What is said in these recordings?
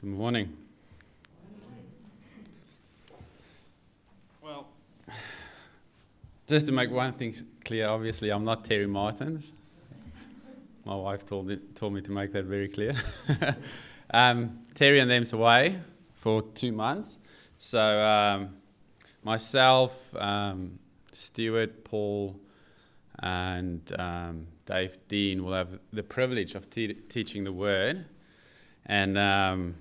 Good morning. Well, just to make one thing clear, obviously, I'm not Terry Martins. My wife told, it, told me to make that very clear. um, Terry and them's away for two months. So, um, myself, um, Stuart, Paul, and um, Dave Dean will have the privilege of te- teaching the Word. And um,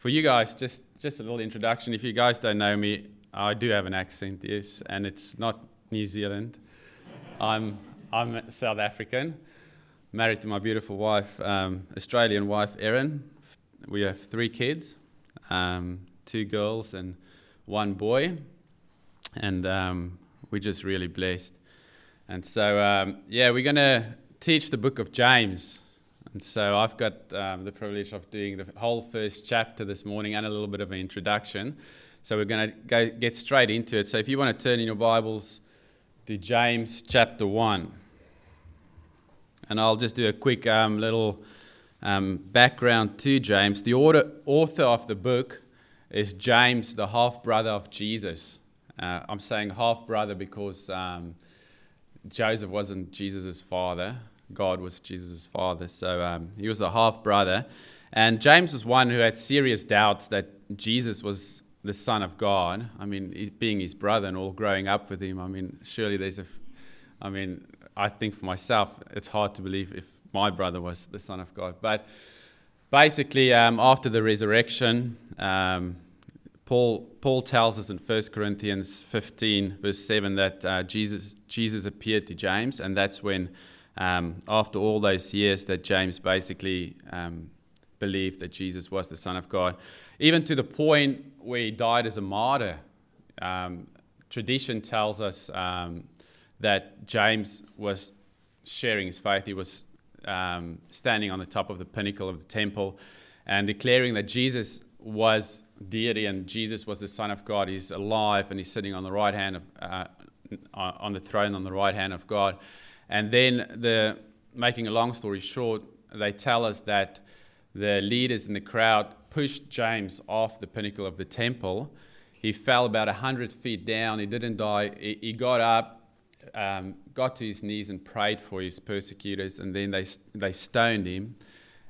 for you guys, just just a little introduction. If you guys don't know me, I do have an accent, yes, and it's not New Zealand. I'm I'm South African, married to my beautiful wife, um, Australian wife Erin. We have three kids, um, two girls and one boy, and um, we're just really blessed. And so, um, yeah, we're gonna teach the book of James. And so I've got um, the privilege of doing the whole first chapter this morning and a little bit of an introduction. So we're going to go get straight into it. So if you want to turn in your Bibles to James chapter 1. And I'll just do a quick um, little um, background to James. The order, author of the book is James, the half brother of Jesus. Uh, I'm saying half brother because um, Joseph wasn't Jesus' father, God was Jesus' father. So um, he was a half brother. And James was one who had serious doubts that Jesus was the Son of God. I mean, being his brother and all growing up with him, I mean, surely there's a. I mean, I think for myself, it's hard to believe if my brother was the Son of God. But basically, um, after the resurrection, um, Paul, Paul tells us in 1 Corinthians 15, verse 7, that uh, Jesus, Jesus appeared to James, and that's when um, after all those years that James basically um, believed that Jesus was the Son of God, even to the point where he died as a martyr. Um, tradition tells us um, that James was sharing his faith. He was um, standing on the top of the pinnacle of the temple and declaring that Jesus was deity and Jesus was the Son of God. He's alive and he's sitting on the right hand of, uh, on the throne on the right hand of God. And then, the, making a long story short, they tell us that the leaders in the crowd pushed James off the pinnacle of the temple. He fell about 100 feet down. He didn't die. He, he got up, um, got to his knees, and prayed for his persecutors, and then they, they stoned him.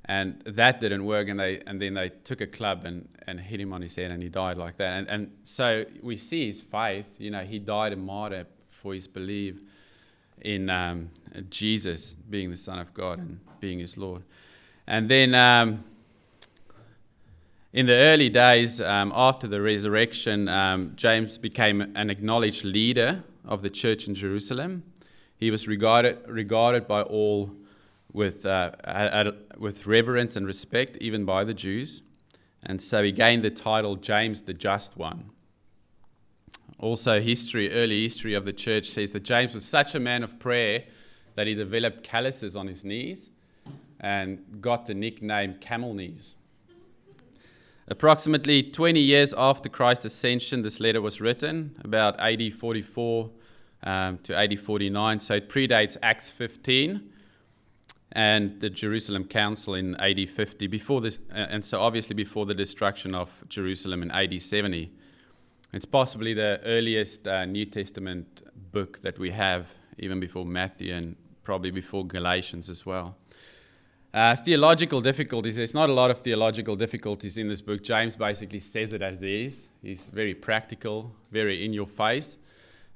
And that didn't work, and, they, and then they took a club and, and hit him on his head, and he died like that. And, and so we see his faith. You know, he died a martyr for his belief in um, Jesus being the Son of God and being his Lord. And then um, in the early days um, after the resurrection, um, James became an acknowledged leader of the church in Jerusalem. He was regarded, regarded by all with, uh, with reverence and respect, even by the Jews. And so he gained the title James the Just One. Also, history, early history of the church says that James was such a man of prayer that he developed calluses on his knees and got the nickname camel knees. Approximately 20 years after Christ's ascension, this letter was written, about AD 44 um, to AD 49, so it predates Acts 15 and the Jerusalem Council in AD 50, before this, uh, and so obviously before the destruction of Jerusalem in AD 70. It's possibly the earliest uh, New Testament book that we have, even before Matthew and probably before Galatians as well. Uh, theological difficulties. There's not a lot of theological difficulties in this book. James basically says it as it is. He's very practical, very in your face.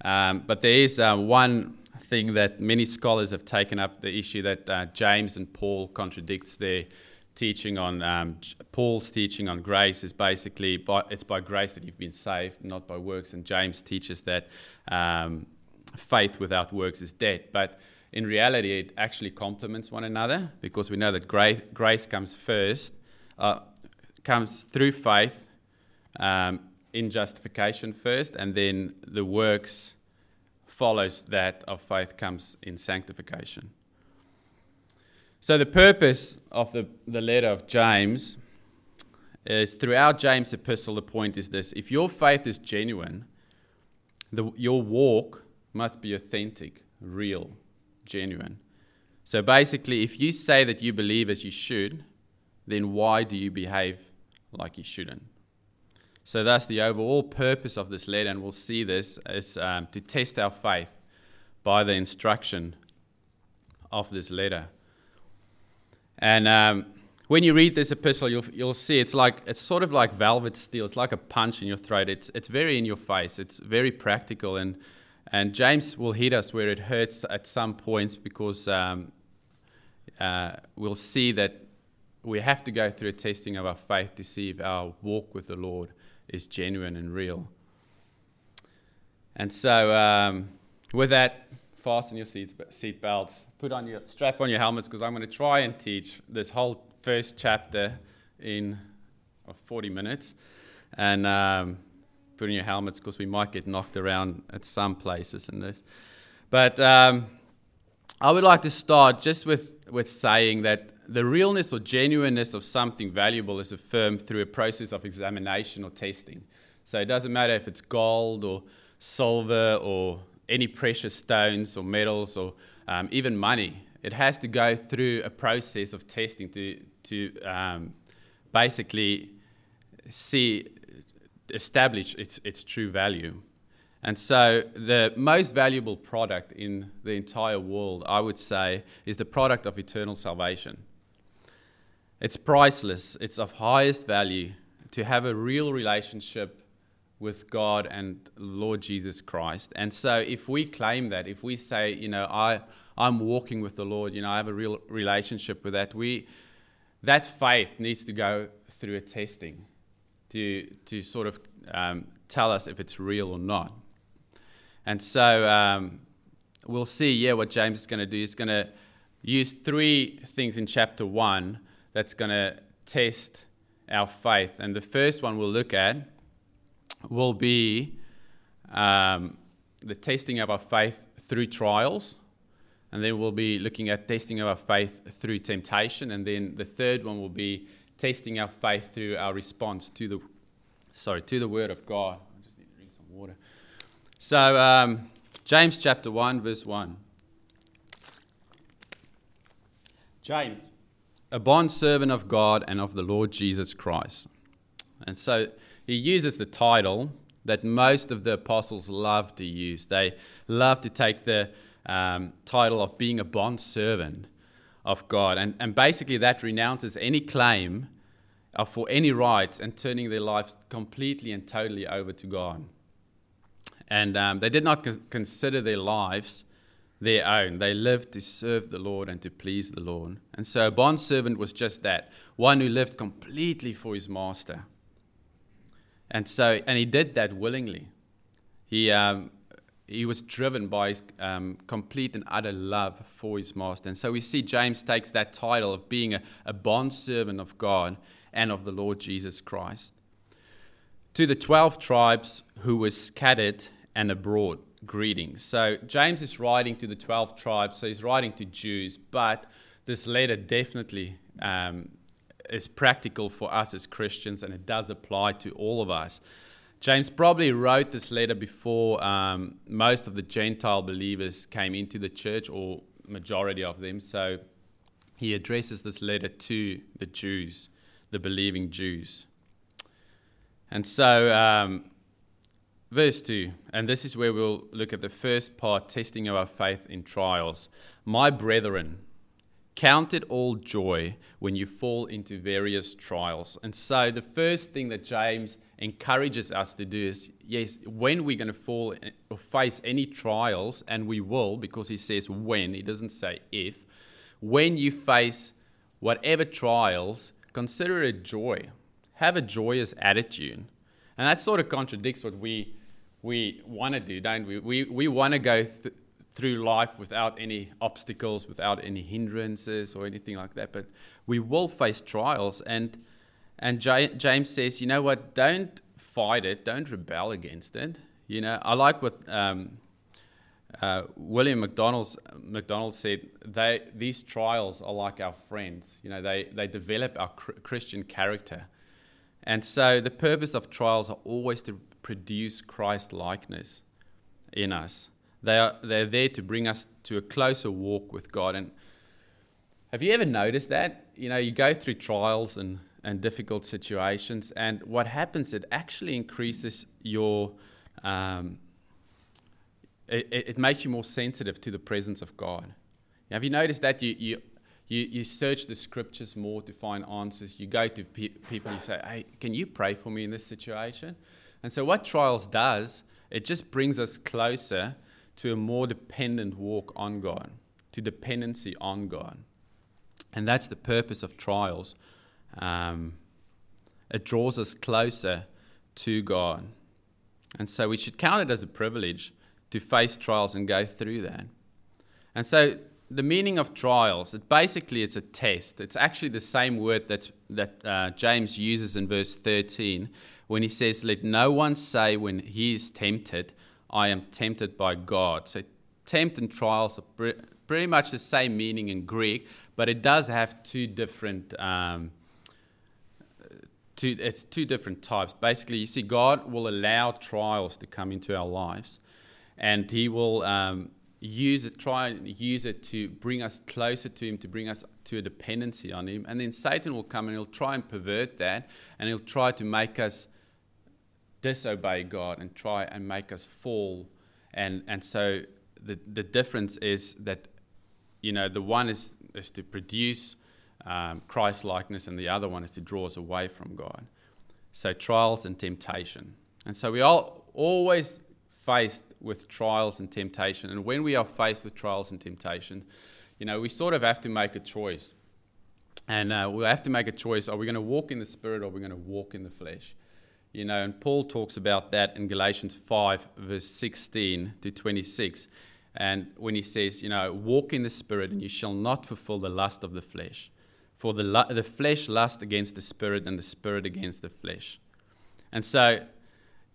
Um, but there is uh, one thing that many scholars have taken up the issue that uh, James and Paul contradicts their teaching on um, Paul's teaching on grace is basically by, it's by grace that you've been saved, not by works. And James teaches that um, faith without works is dead. But in reality, it actually complements one another because we know that grace, grace comes first, uh, comes through faith um, in justification first, and then the works follows that of faith comes in sanctification. So, the purpose of the, the letter of James is throughout James' epistle, the point is this if your faith is genuine, the, your walk must be authentic, real, genuine. So, basically, if you say that you believe as you should, then why do you behave like you shouldn't. So that's the overall purpose of this letter, and we'll see this is um, to test our faith by the instruction of this letter. And um, when you read this epistle, you'll, you'll see it's like it's sort of like velvet steel. It's like a punch in your throat. It's it's very in your face. It's very practical, and and James will hit us where it hurts at some points because um, uh, we'll see that we have to go through a testing of our faith to see if our walk with the Lord is genuine and real. And so, um, with that, fasten your seats, seat belts, put on your strap on your helmets because I'm going to try and teach this whole first chapter in 40 minutes, and um, put on your helmets because we might get knocked around at some places in this. But um, I would like to start just with with saying that the realness or genuineness of something valuable is affirmed through a process of examination or testing. So it doesn't matter if it's gold or silver or any precious stones or metals or um, even money. It has to go through a process of testing to, to um, basically see, establish its, its true value. And so, the most valuable product in the entire world, I would say, is the product of eternal salvation. It's priceless, it's of highest value to have a real relationship with God and Lord Jesus Christ. And so if we claim that, if we say, you know, I, I'm walking with the Lord, you know, I have a real relationship with that, we, that faith needs to go through a testing to, to sort of um, tell us if it's real or not. And so um, we'll see, yeah, what James is going to do. He's going to use three things in chapter one that's going to test our faith. And the first one we'll look at will be um, the testing of our faith through trials. And then we'll be looking at testing of our faith through temptation. And then the third one will be testing our faith through our response to the, sorry, to the Word of God. I just need to drink some water. So, um, James chapter 1, verse 1. James, a bond servant of God and of the Lord Jesus Christ. And so he uses the title that most of the apostles love to use. They love to take the um, title of being a bond servant of God. And, and basically, that renounces any claim for any rights and turning their lives completely and totally over to God. And um, they did not consider their lives their own. They lived to serve the Lord and to please the Lord. And so a bond servant was just that one who lived completely for his master. And so, and he did that willingly. He, um, he was driven by his um, complete and utter love for his master. And so we see James takes that title of being a, a bondservant of God and of the Lord Jesus Christ. To the 12 tribes who were scattered and abroad, greetings. So James is writing to the 12 tribes, so he's writing to Jews, but this letter definitely um, is practical for us as Christians, and it does apply to all of us. James probably wrote this letter before um, most of the Gentile believers came into the church, or majority of them. So he addresses this letter to the Jews, the believing Jews. And so, um, verse 2, and this is where we'll look at the first part testing of our faith in trials. My brethren, Count it all joy when you fall into various trials. And so, the first thing that James encourages us to do is yes, when we're going to fall eh, or face any trials, and we will, because he says when, he doesn't say if, when you face whatever trials, consider it joy. Have a joyous attitude. And that sort of contradicts what we, we want to do, don't we? We, we want to go th- through life without any obstacles, without any hindrances or anything like that. But we will face trials. And, and James says, you know what? Don't fight it, don't rebel against it. You know, I like what um, uh, William MacDonald, MacDonald said they, these trials are like our friends. You know, they, they develop our cr- Christian character. And so the purpose of trials are always to produce Christ likeness in us. They are, they're there to bring us to a closer walk with God. And have you ever noticed that? You know, you go through trials and, and difficult situations. And what happens, it actually increases your, um, it, it makes you more sensitive to the presence of God. Have you noticed that you, you, you, you search the scriptures more to find answers? You go to pe- people, you say, hey, can you pray for me in this situation? And so, what trials does, it just brings us closer to a more dependent walk on God, to dependency on God. And that's the purpose of trials. Um, it draws us closer to God. And so we should count it as a privilege to face trials and go through that. And so the meaning of trials, it basically it's a test. It's actually the same word that, that uh, James uses in verse 13 when he says, Let no one say when he is tempted, I am tempted by God. So tempt and trials are pretty much the same meaning in Greek, but it does have two different. Um, two, it's two different types. Basically, you see, God will allow trials to come into our lives, and He will um, use it, try and use it to bring us closer to Him, to bring us to a dependency on Him. And then Satan will come and he'll try and pervert that, and he'll try to make us disobey God and try and make us fall. And, and so the, the difference is that, you know, the one is, is to produce um, Christ likeness, and the other one is to draw us away from God. So trials and temptation. And so we are always faced with trials and temptation. And when we are faced with trials and temptations, you know, we sort of have to make a choice. And uh, we have to make a choice are we going to walk in the spirit or are we going to walk in the flesh? You know, and Paul talks about that in Galatians 5, verse 16 to 26. And when he says, you know, walk in the spirit and you shall not fulfill the lust of the flesh. For the, the flesh lusts against the spirit and the spirit against the flesh. And so,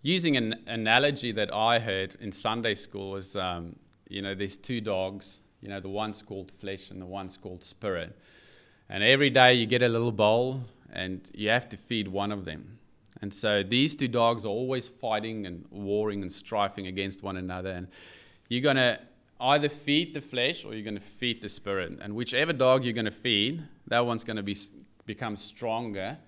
using an analogy that I heard in Sunday school was, um, you know, there's two dogs, you know, the one's called flesh and the one's called spirit. And every day you get a little bowl and you have to feed one of them. And so these two dogs are always fighting and warring and striving against one another. And you're going to either feed the flesh or you're going to feed the spirit. And whichever dog you're going to feed, that one's going to be, become stronger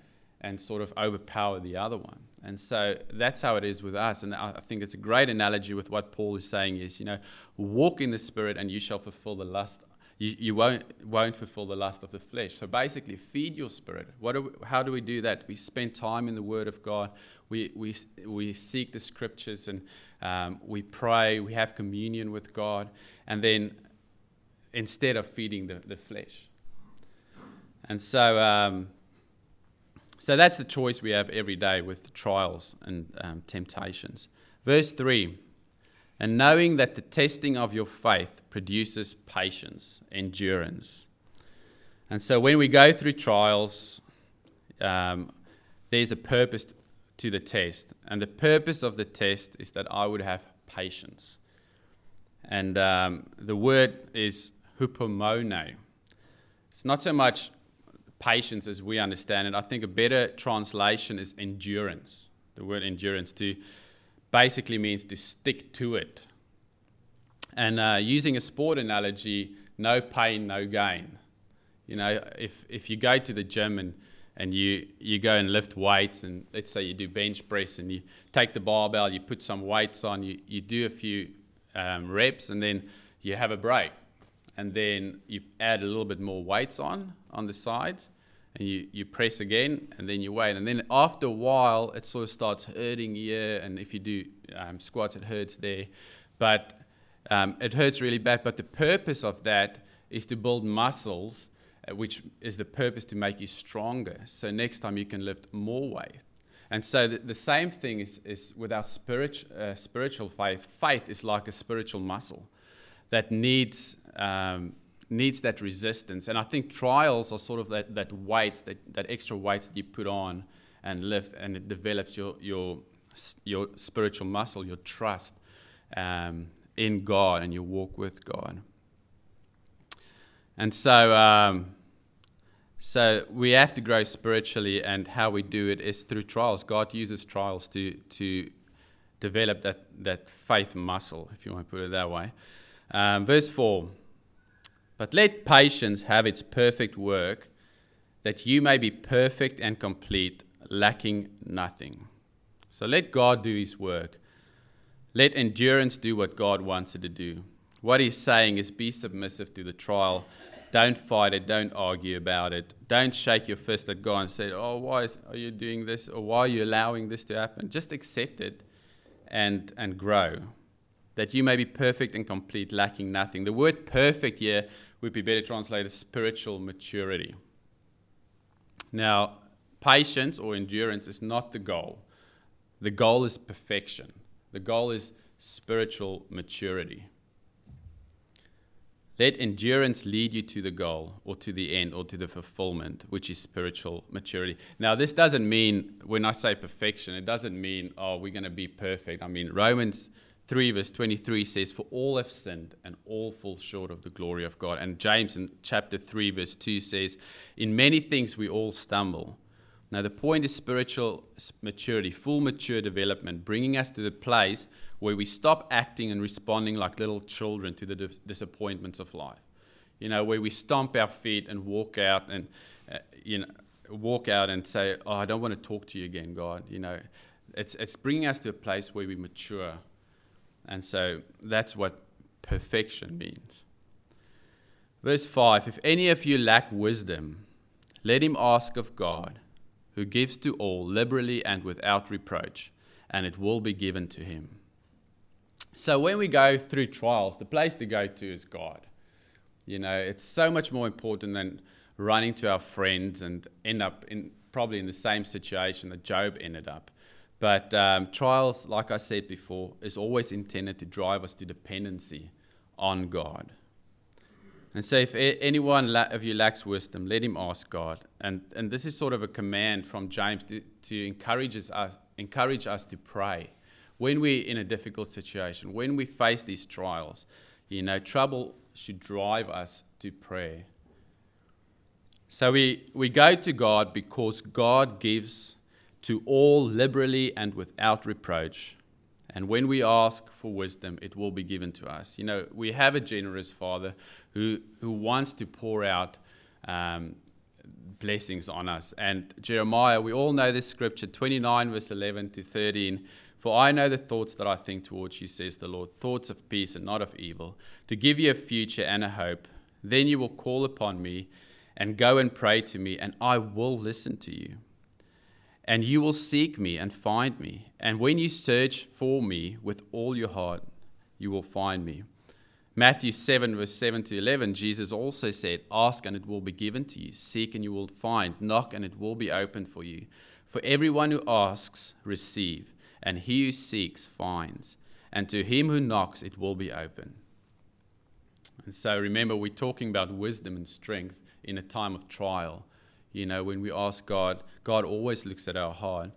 and sort of overpower the other one. And so that's how it is with us. And I think it's a great analogy with what Paul is saying is, you know, walk in the spirit and you shall fulfill the lust you, you won't, won't fulfill the lust of the flesh. So basically, feed your spirit. What do we, how do we do that? We spend time in the Word of God. We, we, we seek the scriptures and um, we pray. We have communion with God. And then instead of feeding the, the flesh. And so, um, so that's the choice we have every day with trials and um, temptations. Verse 3 and knowing that the testing of your faith produces patience, endurance. And so when we go through trials, um, there's a purpose to the test. And the purpose of the test is that I would have patience. And um, the word is hupomone. It's not so much patience as we understand it. I think a better translation is endurance. The word endurance to basically means to stick to it. And uh, using a sport analogy, no pain, no gain. You know, if, if you go to the gym and, and you, you go and lift weights, and let's say you do bench press and you take the barbell, you put some weights on, you, you do a few um, reps, and then you have a break. And then you add a little bit more weights on on the sides, and you, you press again and then you wait. And then after a while it sort of starts hurting here and if you do um, squats it hurts there. But um, it hurts really bad. But the purpose of that is to build muscles uh, which is the purpose to make you stronger. So next time you can lift more weight. And so the, the same thing is, is with our spirit, uh, spiritual faith. Faith is like a spiritual muscle that needs um, needs that resistance. And I think trials are sort of that, that weight, that, that extra weight that you put on and lift, and it develops your, your, your spiritual muscle, your trust um, in God, and your walk with God. And so, um, so we have to grow spiritually, and how we do it is through trials. God uses trials to, to develop that, that faith muscle, if you want to put it that way. Um, verse 4 but let patience have its perfect work, that you may be perfect and complete, lacking nothing. So let God do his work. Let endurance do what God wants it to do. What he's saying is be submissive to the trial. Don't fight it. Don't argue about it. Don't shake your fist at God and say, Oh, why is, are you doing this? Or why are you allowing this to happen? Just accept it and, and grow. That you may be perfect and complete, lacking nothing. The word perfect here would be better translated spiritual maturity. Now, patience or endurance is not the goal. The goal is perfection. The goal is spiritual maturity. Let endurance lead you to the goal or to the end or to the fulfillment, which is spiritual maturity. Now, this doesn't mean, when I say perfection, it doesn't mean, oh, we're going to be perfect. I mean, Romans 3, verse 23 says, For all have sinned and all fall short of the glory of God. And James in chapter 3, verse 2 says, In many things we all stumble. Now, the point is spiritual maturity, full mature development, bringing us to the place where we stop acting and responding like little children to the dis- disappointments of life. You know, where we stomp our feet and walk out and, uh, you know, walk out and say, Oh, I don't want to talk to you again, God. You know, it's, it's bringing us to a place where we mature. And so that's what perfection means. Verse 5 If any of you lack wisdom, let him ask of God who gives to all liberally and without reproach, and it will be given to him. So when we go through trials, the place to go to is God. You know, it's so much more important than running to our friends and end up in probably in the same situation that Job ended up. But um, trials, like I said before, is always intended to drive us to dependency on God. And so, if anyone of you lacks wisdom, let him ask God. And, and this is sort of a command from James to, to encourage, us, encourage us to pray. When we're in a difficult situation, when we face these trials, you know, trouble should drive us to prayer. So we, we go to God because God gives to all liberally and without reproach. And when we ask for wisdom, it will be given to us. You know, we have a generous Father who, who wants to pour out um, blessings on us. And Jeremiah, we all know this scripture, 29, verse 11 to 13. For I know the thoughts that I think towards you, says the Lord, thoughts of peace and not of evil, to give you a future and a hope. Then you will call upon me and go and pray to me, and I will listen to you. And you will seek me and find me. And when you search for me with all your heart, you will find me. Matthew 7, verse 7 to 11, Jesus also said, Ask and it will be given to you, seek and you will find, knock and it will be opened for you. For everyone who asks, receive, and he who seeks, finds, and to him who knocks, it will be open. And so remember, we're talking about wisdom and strength in a time of trial. You know, when we ask God, God always looks at our heart,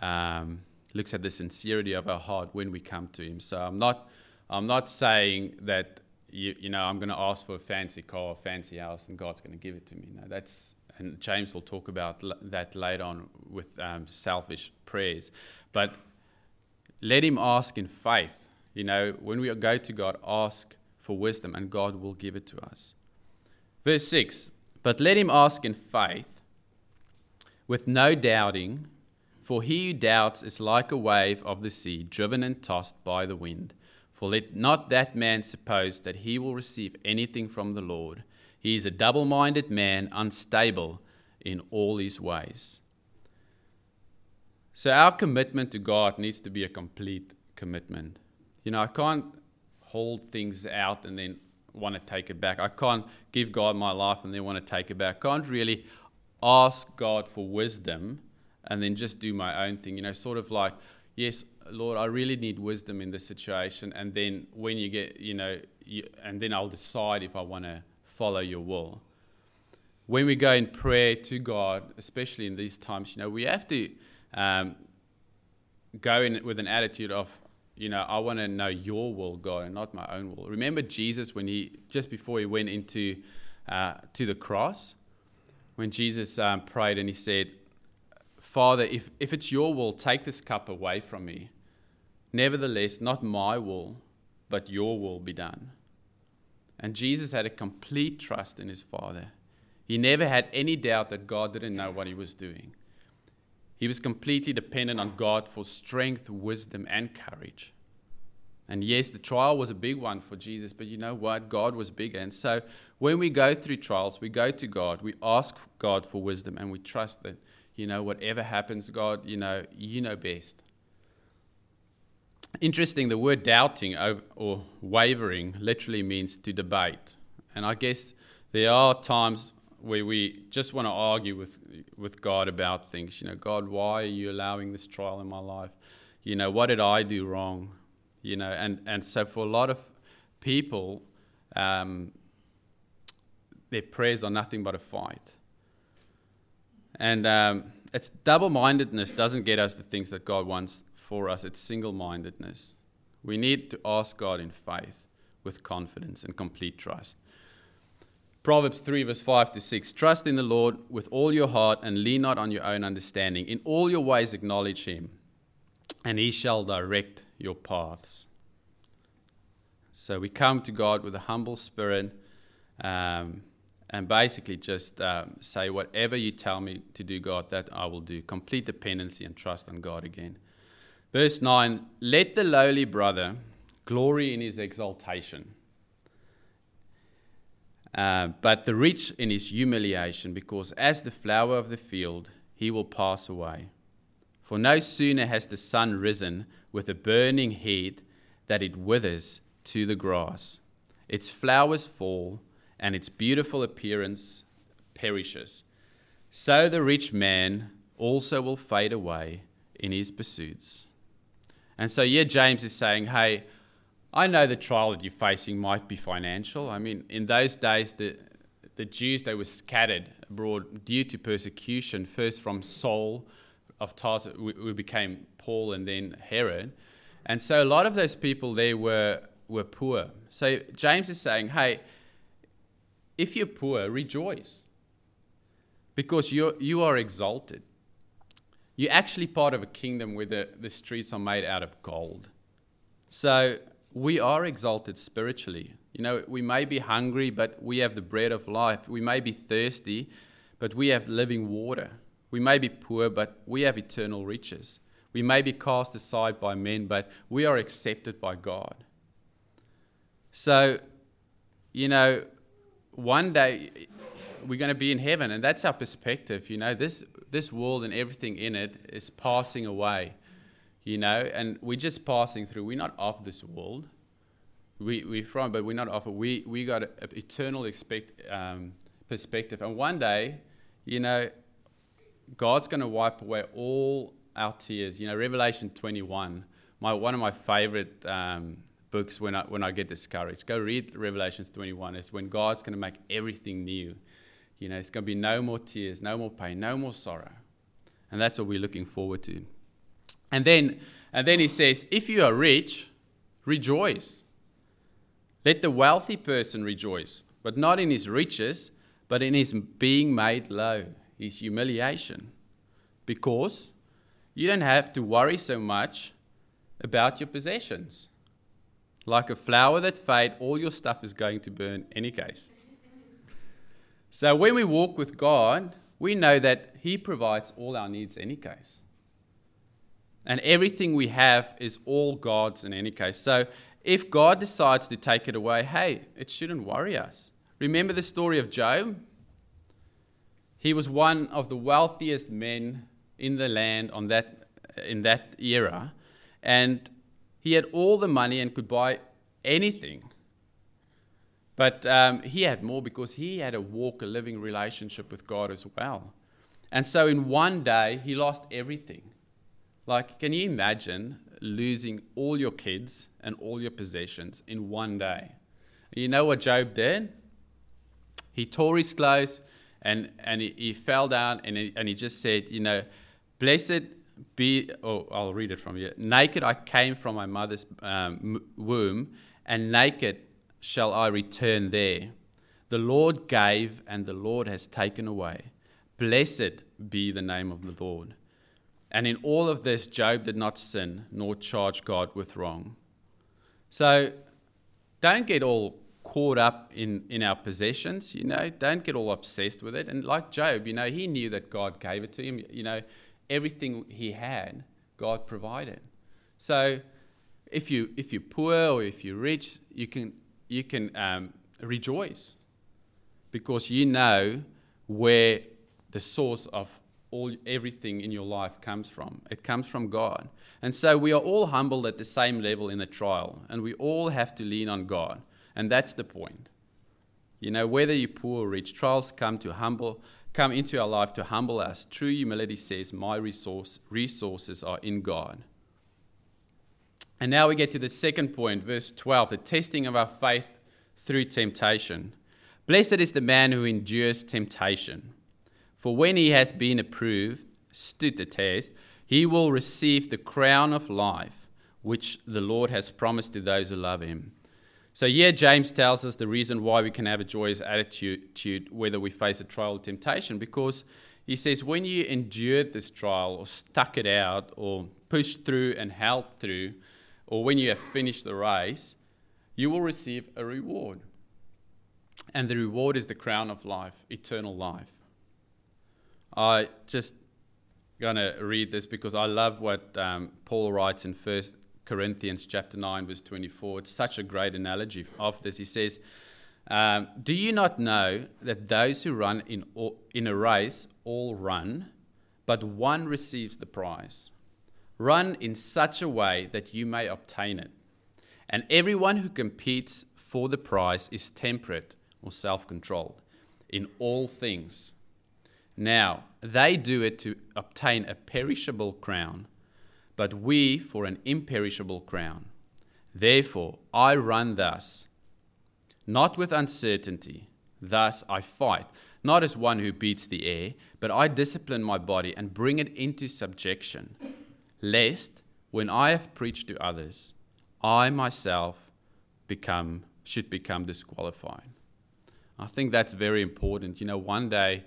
um, looks at the sincerity of our heart when we come to Him. So I'm not I'm not saying that you, you know I'm going to ask for a fancy car, fancy house, and God's going to give it to me. No, that's and James will talk about l- that later on with um, selfish prayers. But let him ask in faith. You know, when we go to God, ask for wisdom, and God will give it to us. Verse 6 But let him ask in faith, with no doubting, for he who doubts is like a wave of the sea, driven and tossed by the wind. For let not that man suppose that he will receive anything from the Lord. He is a double minded man, unstable in all his ways. So, our commitment to God needs to be a complete commitment. You know, I can't hold things out and then want to take it back. I can't give God my life and then want to take it back. I can't really ask God for wisdom and then just do my own thing. You know, sort of like, yes, Lord, I really need wisdom in this situation. And then when you get, you know, you, and then I'll decide if I want to follow your will. When we go in prayer to God, especially in these times, you know, we have to um, go in with an attitude of, you know, I want to know your will, God, and not my own will. Remember Jesus when he, just before he went into uh, to the cross, when Jesus um, prayed and he said, Father, if, if it's your will, take this cup away from me. Nevertheless, not my will, but your will be done. And Jesus had a complete trust in his Father. He never had any doubt that God didn't know what he was doing. He was completely dependent on God for strength, wisdom, and courage. And yes, the trial was a big one for Jesus, but you know what? God was bigger. And so when we go through trials, we go to God, we ask God for wisdom, and we trust that, you know, whatever happens, God, you know, you know best. Interesting, the word doubting or wavering literally means to debate. And I guess there are times where we just want to argue with, with God about things. You know, God, why are you allowing this trial in my life? You know, what did I do wrong? You know, and, and so for a lot of people, um, their prayers are nothing but a fight. And um, it's double mindedness doesn't get us the things that God wants for us, it's single mindedness. We need to ask God in faith with confidence and complete trust. Proverbs 3, verse 5 to 6 Trust in the Lord with all your heart and lean not on your own understanding. In all your ways, acknowledge him, and he shall direct your paths. So we come to God with a humble spirit um, and basically just um, say, Whatever you tell me to do, God, that I will do. Complete dependency and trust on God again. Verse 9 Let the lowly brother glory in his exaltation uh, but the rich in his humiliation, because as the flower of the field, he will pass away. For no sooner has the sun risen with a burning heat that it withers to the grass. Its flowers fall, and its beautiful appearance perishes. So the rich man also will fade away in his pursuits. And so here James is saying, hey, I know the trial that you're facing might be financial. I mean, in those days, the, the Jews, they were scattered abroad due to persecution, first from Saul of Tarsus, who became Paul and then Herod. And so a lot of those people there were, were poor. So James is saying, hey, if you're poor, rejoice because you're, you are exalted. You're actually part of a kingdom where the, the streets are made out of gold. So we are exalted spiritually. You know, we may be hungry, but we have the bread of life. We may be thirsty, but we have living water. We may be poor, but we have eternal riches. We may be cast aside by men, but we are accepted by God. So, you know, one day we're going to be in heaven, and that's our perspective. You know, this, this world and everything in it is passing away you know, and we're just passing through. We're not of this world. We, we're from, but we're not of. We, we got an eternal expect, um, perspective. And one day, you know, God's going to wipe away all our tears. You know, Revelation 21, my, one of my favorite um, books when I, when I get discouraged. Go read Revelations 21. It's when God's going to make everything new. You know, it's going to be no more tears, no more pain, no more sorrow. And that's what we're looking forward to. And then, and then he says, If you are rich, rejoice. Let the wealthy person rejoice, but not in his riches, but in his being made low, his humiliation. Because you don't have to worry so much about your possessions. Like a flower that fades, all your stuff is going to burn any case. So when we walk with God, we know that He provides all our needs any case. And everything we have is all God's in any case. So if God decides to take it away, hey, it shouldn't worry us. Remember the story of Job? He was one of the wealthiest men in the land on that, in that era. And he had all the money and could buy anything. But um, he had more because he had a walk, a living relationship with God as well. And so in one day, he lost everything. Like, can you imagine losing all your kids and all your possessions in one day? You know what Job did? He tore his clothes and, and he, he fell down and he, and he just said, You know, blessed be, oh, I'll read it from you. Naked I came from my mother's um, womb, and naked shall I return there. The Lord gave, and the Lord has taken away. Blessed be the name of the Lord. And in all of this, Job did not sin nor charge God with wrong. So don't get all caught up in, in our possessions, you know, don't get all obsessed with it. And like Job, you know, he knew that God gave it to him. You know, everything he had, God provided. So if you if you're poor or if you're rich, you can you can um, rejoice because you know where the source of all everything in your life comes from. It comes from God. And so we are all humbled at the same level in the trial, and we all have to lean on God. And that's the point. You know, whether you're poor or rich, trials come to humble come into our life to humble us. True humility says, My resource, resources are in God. And now we get to the second point, verse 12, the testing of our faith through temptation. Blessed is the man who endures temptation. For when he has been approved, stood the test, he will receive the crown of life, which the Lord has promised to those who love him. So, here James tells us the reason why we can have a joyous attitude whether we face a trial or temptation, because he says, when you endured this trial or stuck it out or pushed through and held through, or when you have finished the race, you will receive a reward. And the reward is the crown of life, eternal life. I just to read this because I love what um, Paul writes in First Corinthians chapter 9 verse 24. It's such a great analogy of this. He says, um, "Do you not know that those who run in all, in a race all run, but one receives the prize? Run in such a way that you may obtain it. And everyone who competes for the prize is temperate or self controlled in all things. Now, they do it to obtain a perishable crown, but we for an imperishable crown. Therefore, I run thus, not with uncertainty. Thus I fight, not as one who beats the air, but I discipline my body and bring it into subjection lest when I have preached to others, I myself become should become disqualified. I think that's very important. You know, one day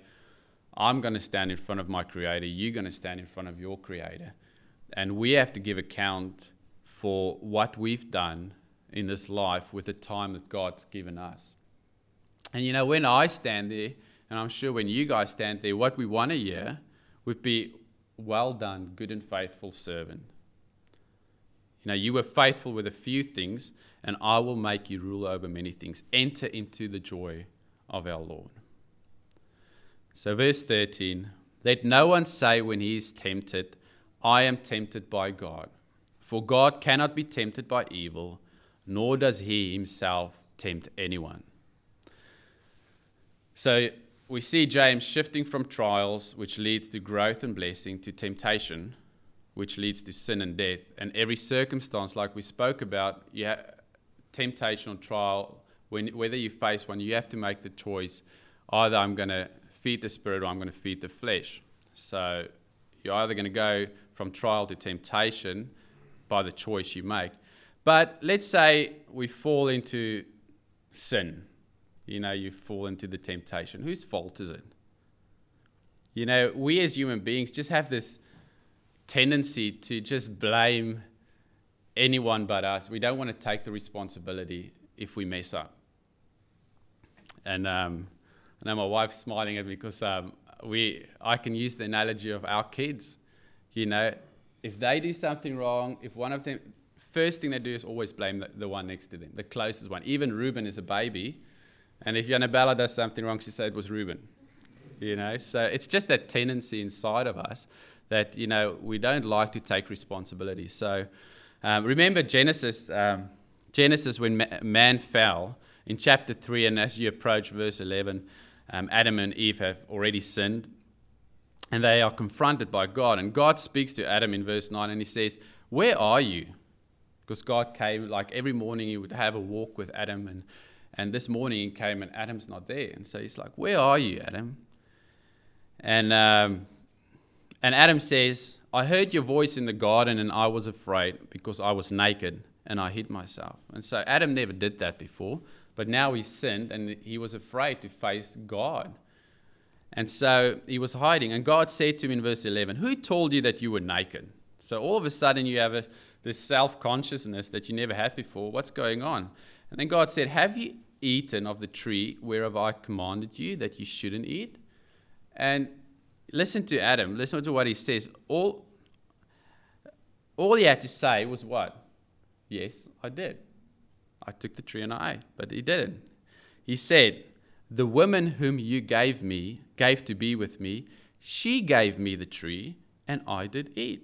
I'm going to stand in front of my creator, you're going to stand in front of your creator, and we have to give account for what we've done in this life with the time that God's given us. And you know, when I stand there, and I'm sure when you guys stand there, what we want to hear would be well done, good and faithful servant. You know, you were faithful with a few things, and I will make you rule over many things. Enter into the joy of our Lord. So, verse 13 Let no one say when he is tempted, I am tempted by God. For God cannot be tempted by evil, nor does he himself tempt anyone. So, we see James shifting from trials, which leads to growth and blessing, to temptation, which leads to sin and death. And every circumstance, like we spoke about, yeah, temptation or trial, when, whether you face one, you have to make the choice either I'm going to feed the spirit or I'm going to feed the flesh. So you're either going to go from trial to temptation by the choice you make. But let's say we fall into sin you know, you fall into the temptation. Whose fault is it? You know, we as human beings just have this tendency to just blame anyone but us. We don't want to take the responsibility if we mess up. And um, know my wife's smiling at me because um, we, I can use the analogy of our kids. You know, if they do something wrong, if one of them, first thing they do is always blame the, the one next to them, the closest one. Even Ruben is a baby and if Annabella does something wrong, she said it was Reuben. You know, so it's just that tendency inside of us that you know we don't like to take responsibility. So um, remember Genesis, um, Genesis when ma- man fell in chapter three, and as you approach verse eleven, um, Adam and Eve have already sinned, and they are confronted by God. And God speaks to Adam in verse nine, and He says, "Where are you?" Because God came like every morning, He would have a walk with Adam and and this morning he came and Adam's not there. And so he's like, Where are you, Adam? And, um, and Adam says, I heard your voice in the garden and I was afraid because I was naked and I hid myself. And so Adam never did that before, but now he sinned and he was afraid to face God. And so he was hiding. And God said to him in verse 11, Who told you that you were naked? So all of a sudden you have a, this self consciousness that you never had before. What's going on? And then God said, Have you eaten of the tree whereof I commanded you that you shouldn't eat? And listen to Adam. Listen to what he says. All, all he had to say was what? Yes, I did. I took the tree and I ate, but he didn't. He said, The woman whom you gave me, gave to be with me, she gave me the tree and I did eat.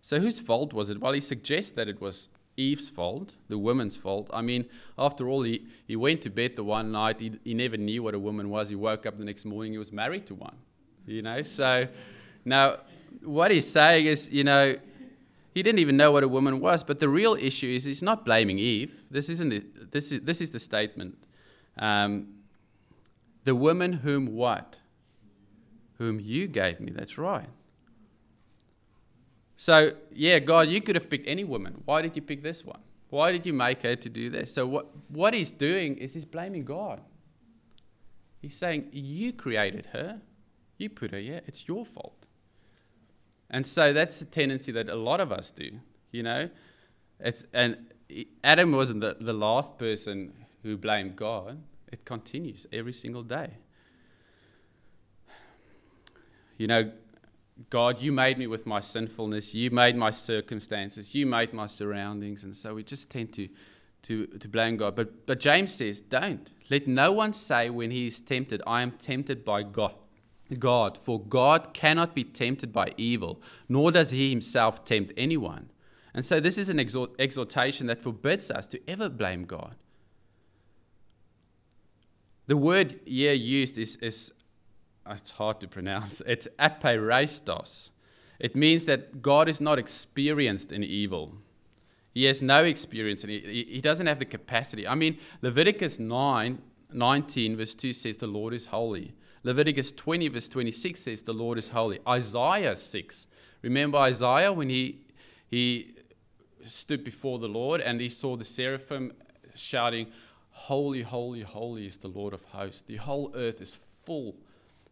So whose fault was it? Well, he suggests that it was Eve's fault, the woman's fault. I mean, after all, he, he went to bed the one night, he, he never knew what a woman was. He woke up the next morning, he was married to one. You know, so now what he's saying is, you know, he didn't even know what a woman was. But the real issue is he's not blaming Eve. This isn't. This is this is the statement. Um, the woman whom what? Whom you gave me. That's right. So, yeah, God, you could have picked any woman. Why did you pick this one? Why did you make her to do this? So, what, what he's doing is he's blaming God. He's saying, You created her, you put her here, it's your fault. And so that's a tendency that a lot of us do, you know. It's, and Adam wasn't the, the last person who blamed God, it continues every single day. You know, God, you made me with my sinfulness. You made my circumstances. You made my surroundings. And so we just tend to, to, to blame God. But, but James says, don't. Let no one say when he is tempted, I am tempted by God. God, for God cannot be tempted by evil, nor does he himself tempt anyone. And so this is an exhortation that forbids us to ever blame God. The word here used is, is ah, it's hard to pronounce. It's aperestos. It means that God is not experienced in evil. He has no experience in it. He doesn't have the capacity. I mean, Leviticus 9, 19, verse 2 says, The Lord is holy. Leviticus 20, verse 26 says, The Lord is holy. Isaiah 6. Remember Isaiah when he, he stood before the Lord and he saw the seraphim shouting, Holy, holy, holy is the Lord of hosts. The whole earth is full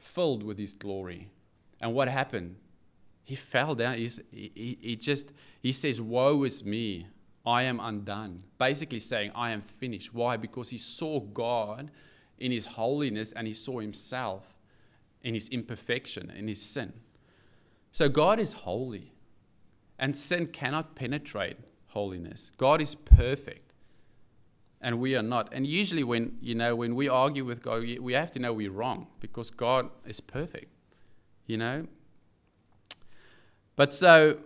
filled with his glory. And what happened? He fell down. He, he just, he says, Woe is me. I am undone. Basically saying, I am finished. Why? Because he saw God in his holiness and he saw himself in his imperfection, in his sin. So God is holy, and sin cannot penetrate holiness. God is perfect and we are not. And usually, when you know when we argue with God, we have to know we're wrong because God is perfect, you know. But so,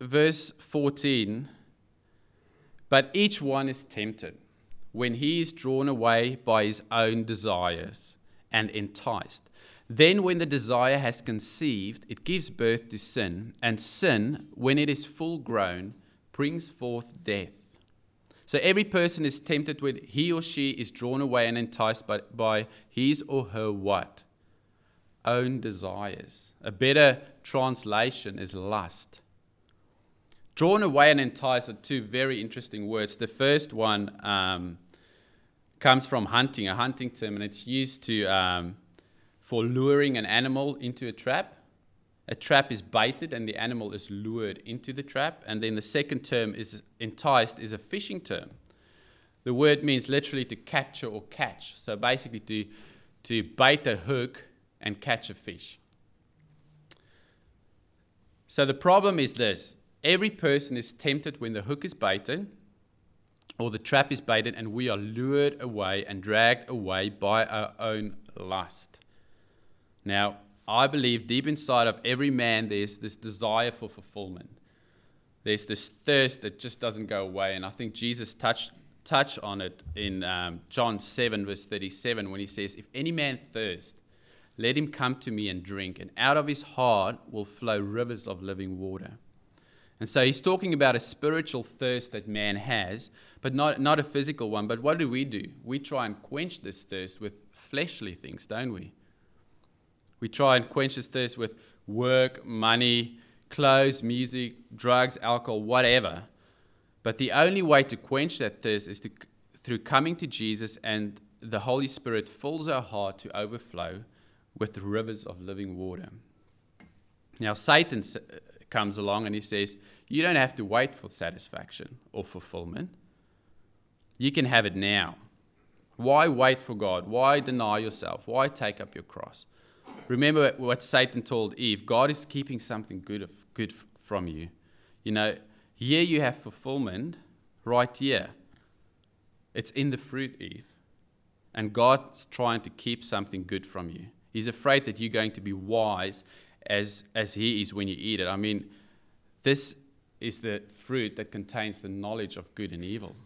verse fourteen. But each one is tempted when he is drawn away by his own desires and enticed. Then, when the desire has conceived, it gives birth to sin, and sin, when it is full grown, brings forth death. So every person is tempted when he or she is drawn away and enticed by, by his or her what? Own desires. A better translation is lust. Drawn away and enticed are two very interesting words. The first one um, comes from hunting, a hunting term, and it's used to um, for luring an animal into a trap a trap is baited and the animal is lured into the trap. And then the second term is enticed is a fishing term. The word means literally to capture or catch. So basically to, to bait a hook and catch a fish. So the problem is this every person is tempted when the hook is baited or the trap is baited and we are lured away and dragged away by our own lust. Now, I believe deep inside of every man there's this desire for fulfillment. There's this thirst that just doesn't go away. And I think Jesus touched touch on it in um, John 7, verse 37, when he says, If any man thirst, let him come to me and drink, and out of his heart will flow rivers of living water. And so he's talking about a spiritual thirst that man has, but not, not a physical one. But what do we do? We try and quench this thirst with fleshly things, don't we? We try and quench this thirst with work, money, clothes, music, drugs, alcohol, whatever. But the only way to quench that thirst is to, through coming to Jesus, and the Holy Spirit fills our heart to overflow with rivers of living water. Now, Satan comes along and he says, You don't have to wait for satisfaction or fulfillment. You can have it now. Why wait for God? Why deny yourself? Why take up your cross? Remember what Satan told Eve God is keeping something good, good from you. You know, here you have fulfillment, right here. It's in the fruit, Eve. And God's trying to keep something good from you. He's afraid that you're going to be wise as, as He is when you eat it. I mean, this is the fruit that contains the knowledge of good and evil.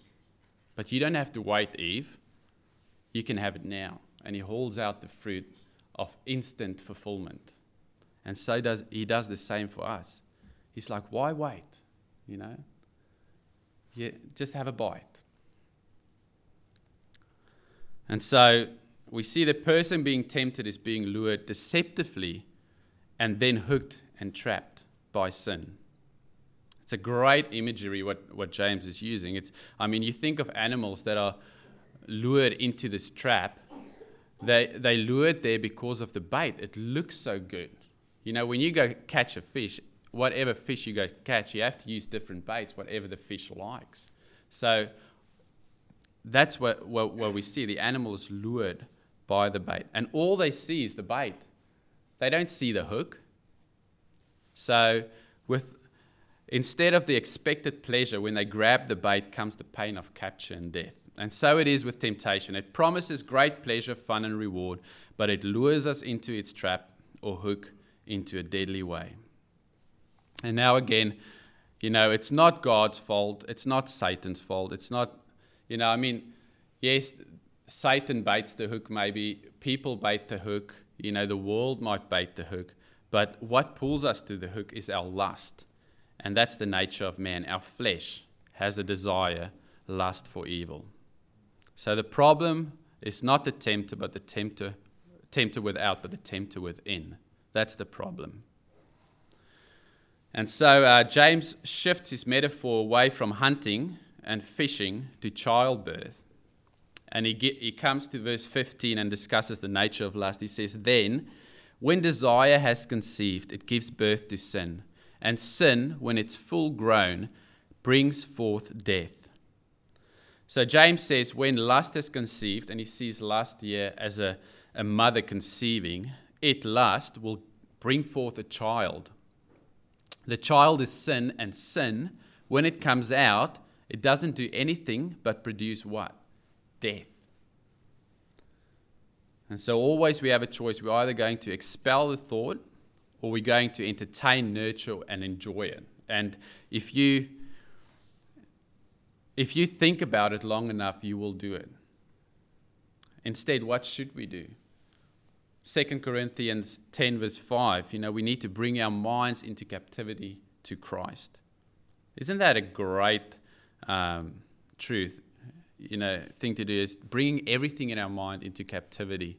But you don't have to wait, Eve. You can have it now. And He holds out the fruit of instant fulfillment. And so does He does the same for us. He's like, why wait? You know? Yeah, just have a bite. And so we see the person being tempted is being lured deceptively and then hooked and trapped by sin. It's a great imagery what, what James is using. It's, I mean, you think of animals that are lured into this trap. They, they lured there because of the bait. It looks so good. You know, when you go catch a fish, whatever fish you go catch, you have to use different baits, whatever the fish likes. So that's what, what, what we see. The animal is lured by the bait. And all they see is the bait. They don't see the hook. So with Instead of the expected pleasure, when they grab the bait, comes the pain of capture and death. And so it is with temptation. It promises great pleasure, fun, and reward, but it lures us into its trap or hook into a deadly way. And now again, you know, it's not God's fault. It's not Satan's fault. It's not, you know, I mean, yes, Satan baits the hook, maybe. People bait the hook. You know, the world might bait the hook. But what pulls us to the hook is our lust. And that's the nature of man. Our flesh has a desire, lust for evil. So the problem is not the tempter, but the tempter, tempter without, but the tempter within. That's the problem. And so uh, James shifts his metaphor away from hunting and fishing to childbirth. And he, get, he comes to verse 15 and discusses the nature of lust. He says, Then, when desire has conceived, it gives birth to sin and sin, when it's full grown, brings forth death. So James says, when lust is conceived, and he sees lust here as a, a mother conceiving, it, lust, will bring forth a child. The child is sin, and sin, when it comes out, it doesn't do anything but produce what? Death. And so always we have a choice. We're either going to expel the thought or we're going to entertain, nurture, and enjoy it. And if you if you think about it long enough, you will do it. Instead, what should we do? 2 Corinthians 10, verse 5, you know, we need to bring our minds into captivity to Christ. Isn't that a great um, truth? You know, thing to do is bringing everything in our mind into captivity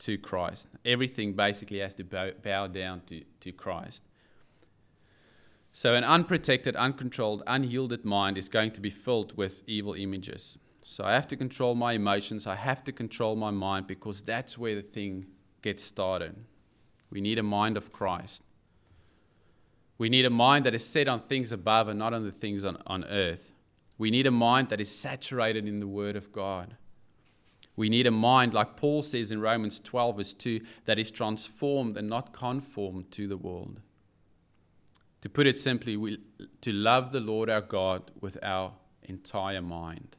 to Christ. Everything basically has to bow, bow down to, to Christ. So, an unprotected, uncontrolled, unyielded mind is going to be filled with evil images. So, I have to control my emotions. I have to control my mind because that's where the thing gets started. We need a mind of Christ. We need a mind that is set on things above and not on the things on, on earth. We need a mind that is saturated in the Word of God. We need a mind, like Paul says in Romans 12, verse 2, that is transformed and not conformed to the world. To put it simply, we, to love the Lord our God with our entire mind.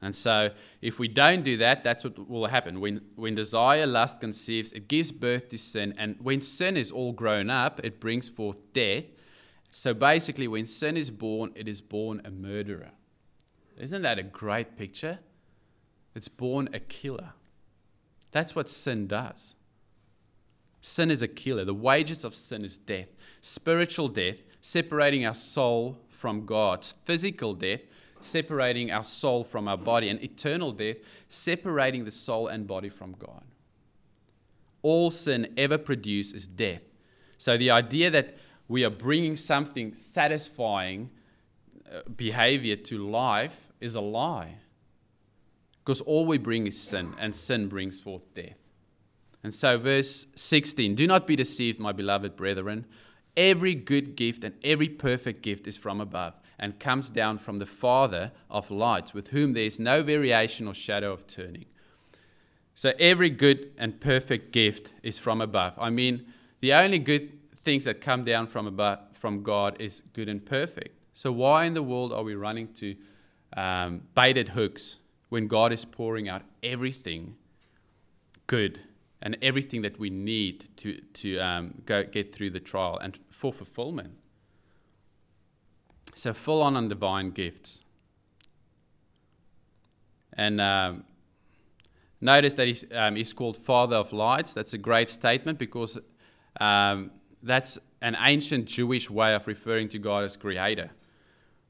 And so, if we don't do that, that's what will happen. When, when desire, lust conceives, it gives birth to sin. And when sin is all grown up, it brings forth death. So, basically, when sin is born, it is born a murderer. Isn't that a great picture? It's born a killer. That's what sin does. Sin is a killer. The wages of sin is death, spiritual death, separating our soul from God, physical death, separating our soul from our body, and eternal death, separating the soul and body from God. All sin ever produces is death. So the idea that we are bringing something satisfying uh, behavior to life is a lie. Because all we bring is sin, and sin brings forth death. And so, verse 16 Do not be deceived, my beloved brethren. Every good gift and every perfect gift is from above and comes down from the Father of lights, with whom there is no variation or shadow of turning. So every good and perfect gift is from above. I mean, the only good things that come down from above from God is good and perfect. So why in the world are we running to um, baited hooks when God is pouring out everything good and everything that we need to, to um, go get through the trial and for fulfillment. So, full on on divine gifts. And um, notice that he's, um, he's called Father of Lights. That's a great statement because um, that's an ancient Jewish way of referring to God as creator.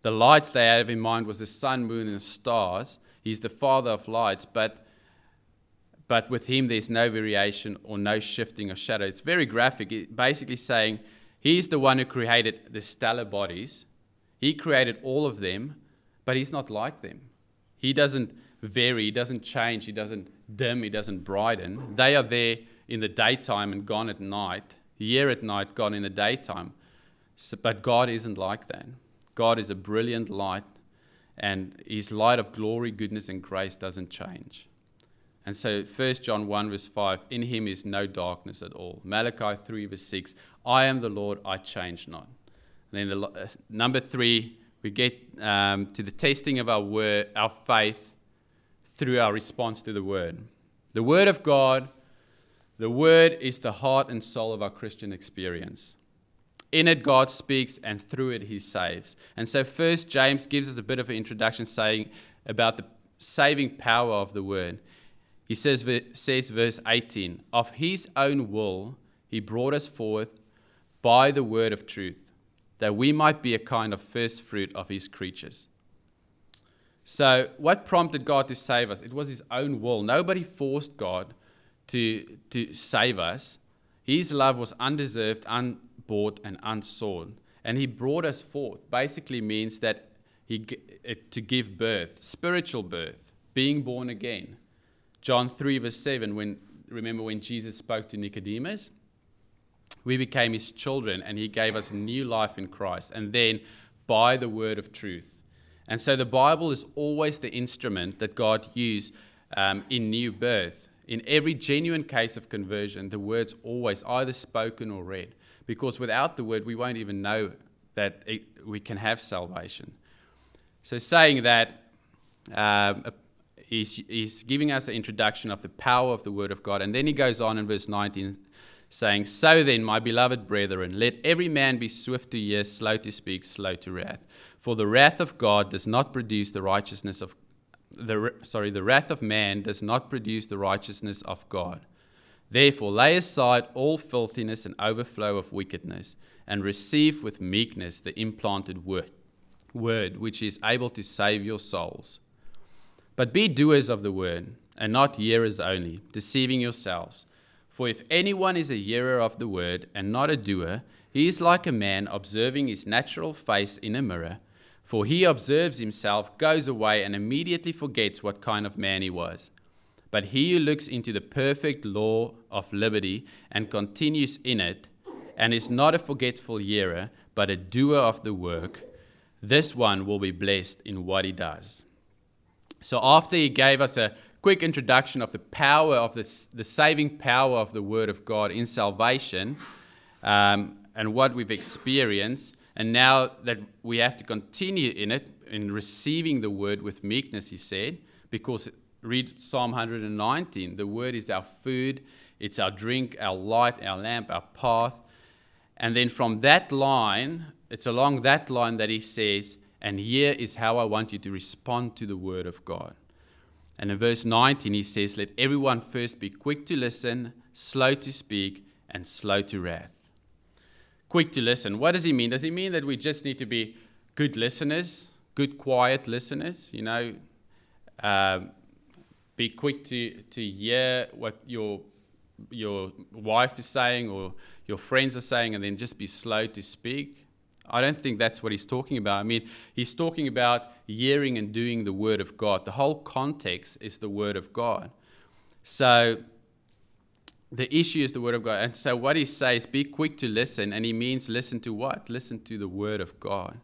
The lights they had in mind was the sun, moon, and stars. He's the Father of lights, but but with him there's no variation or no shifting of shadow. It's very graphic, it basically saying he's the one who created the stellar bodies. He created all of them, but he's not like them. He doesn't vary, he doesn't change, he doesn't dim, he doesn't brighten. They are there in the daytime and gone at night, here at night, God in the daytime. So, but God isn't like that. God is a brilliant light, and his light of glory, goodness, and grace doesn't change. And so 1 John 1, verse 5, in him is no darkness at all. Malachi 3, verse 6, I am the Lord, I change not. And then the, uh, number three, we get um, to the testing of our word, our faith through our response to the word. The word of God, the word is the heart and soul of our Christian experience. In it, God speaks, and through it, He saves. And so, first, James gives us a bit of an introduction saying about the saving power of the word. He says, says, verse 18, Of his own will he brought us forth by the word of truth, that we might be a kind of first fruit of his creatures. So, what prompted God to save us? It was his own will. Nobody forced God to, to save us. His love was undeserved, unbought, and unsought. And he brought us forth. Basically means that he, to give birth, spiritual birth, being born again. John 3, verse 7, when remember when Jesus spoke to Nicodemus? We became his children and he gave us new life in Christ. And then by the word of truth. And so the Bible is always the instrument that God used um, in new birth. In every genuine case of conversion, the word's always either spoken or read. Because without the word, we won't even know that it, we can have salvation. So, saying that, um, he's, giving us an introduction of the power of the Word of God. And then he goes on in verse 19 saying, So then, my beloved brethren, let every man be swift to hear, slow to speak, slow to wrath. For the wrath of God does not produce the righteousness of the sorry, the wrath of man does not produce the righteousness of God. Therefore, lay aside all filthiness and overflow of wickedness, and receive with meekness the implanted word, word which is able to save your souls. But be doers of the word, and not hearers only, deceiving yourselves. For if anyone is a hearer of the word and not a doer, he is like a man observing his natural face in a mirror. For he observes himself, goes away, and immediately forgets what kind of man he was. But he who looks into the perfect law of liberty and continues in it, and is not a forgetful hearer, but a doer of the work, this one will be blessed in what he does. So, after he gave us a quick introduction of the power of this, the saving power of the Word of God in salvation um, and what we've experienced, and now that we have to continue in it, in receiving the Word with meekness, he said, because read Psalm 119 the Word is our food, it's our drink, our light, our lamp, our path. And then from that line, it's along that line that he says, and here is how I want you to respond to the word of God. And in verse 19, he says, Let everyone first be quick to listen, slow to speak, and slow to wrath. Quick to listen. What does he mean? Does he mean that we just need to be good listeners, good, quiet listeners? You know, um, be quick to, to hear what your, your wife is saying or your friends are saying, and then just be slow to speak? I don't think that's what he's talking about. I mean, he's talking about hearing and doing the Word of God. The whole context is the Word of God. So the issue is the Word of God. And so what he says, be quick to listen, and he means listen to what? Listen to the Word of God.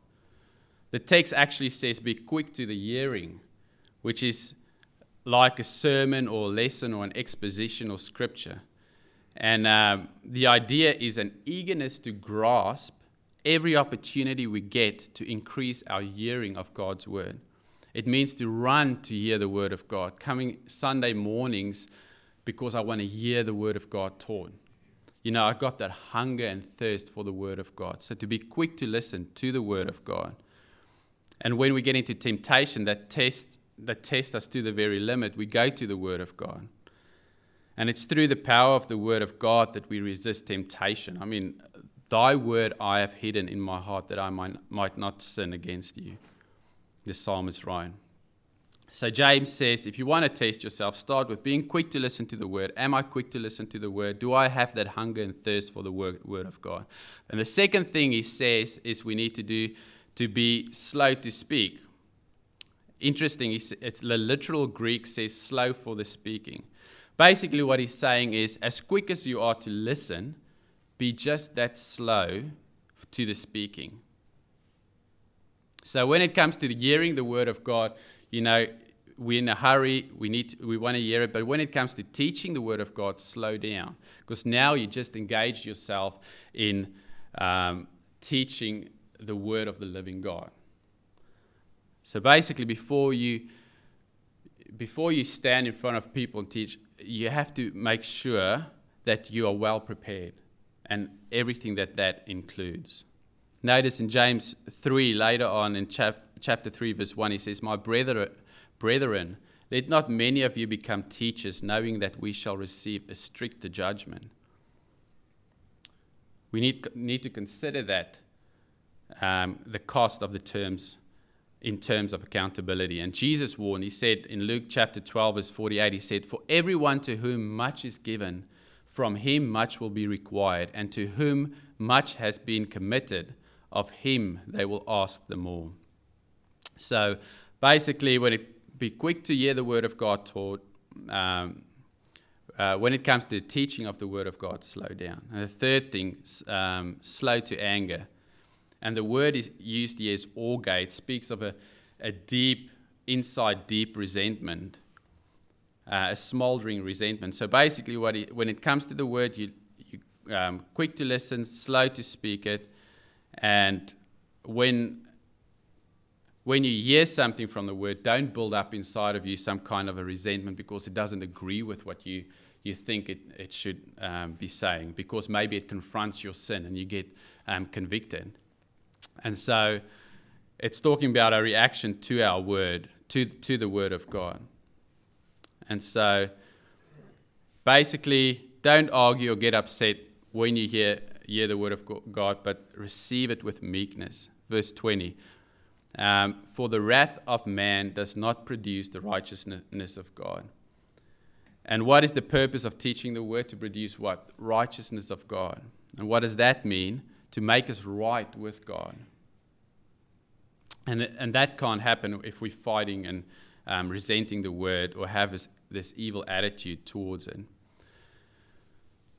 the text actually says, Be quick to the hearing, which is like a sermon or a lesson or an exposition or scripture. And um, the idea is an eagerness to grasp every opportunity we get to increase our hearing of God's word. It means to run to hear the word of God, coming Sunday mornings because I want to hear the word of God taught. You know, I got that hunger and thirst for the word of God. So to be quick to listen to the word of God. And when we get into temptation that test that test us to the very limit, we go to the word of God. And it's through the power of the word of God that we resist temptation. I mean, thy word I have hidden in my heart that I might, not sin against you. The psalmist right. So James says, if you want to test yourself, start with being quick to listen to the word. Am I quick to listen to the word? Do I have that hunger and thirst for the word, word of God? And the second thing he says is we need to do to be slow to speak. Interesting, it's the literal Greek says slow for the speaking. Basically, what he's saying is as quick as you are to listen, be just that slow to the speaking. So when it comes to hearing the word of God, you know, we're in a hurry, we, need to, we want to hear it, but when it comes to teaching the Word of God, slow down. Because now you just engaged yourself in um, teaching the Word of the living God. So basically, before you, before you stand in front of people and teach, you have to make sure that you are well prepared and everything that that includes. Notice in James 3, later on in chap- chapter 3, verse 1, he says, My brethren, brethren, let not many of you become teachers, knowing that we shall receive a stricter judgment. We need, need to consider that, um, the cost of the terms in terms of accountability. And Jesus warned, he said in Luke chapter 12, verse 48, he said, For everyone to whom much is given, from him much will be required, and to whom much has been committed, of him they will ask the more. So basically, when it be quick to hear the word of God taught, um, uh, when it comes to the teaching of the word of God, slow down. And the third thing, um, slow to anger. And the word is used here as orge. speaks of a, a deep, inside deep resentment, uh, a smoldering resentment. So basically, what he, when it comes to the word, you, you um, quick to listen, slow to speak it, and when when you hear something from the word, don't build up inside of you some kind of a resentment because it doesn't agree with what you, you think it, it should um, be saying, because maybe it confronts your sin and you get um, convicted. And so it's talking about a reaction to our word, to, to the word of God. And so basically, don't argue or get upset when you hear, hear the word of God, but receive it with meekness. Verse 20 um, For the wrath of man does not produce the righteousness of God. And what is the purpose of teaching the word? To produce what? Righteousness of God. And what does that mean? To make us right with God. And, and that can't happen if we're fighting and um, resenting the word or have this, this evil attitude towards it.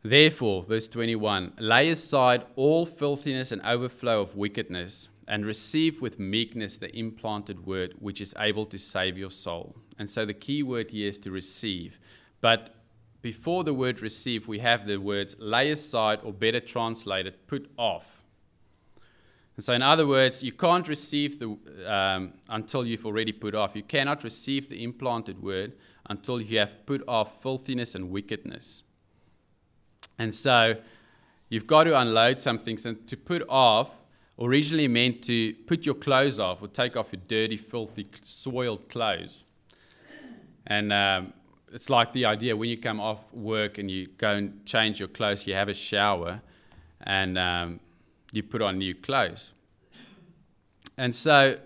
Therefore, verse 21 lay aside all filthiness and overflow of wickedness, and receive with meekness the implanted word which is able to save your soul. And so the key word here is to receive. But before the word receive, we have the words lay aside, or better translated, put off. And so, in other words, you can't receive the um, until you've already put off. You cannot receive the implanted word until you have put off filthiness and wickedness. And so you've got to unload some things. And to put off originally meant to put your clothes off or take off your dirty, filthy, soiled clothes. And um, it's like the idea when you come off work and you go and change your clothes, you have a shower and um, you put on new clothes. And so,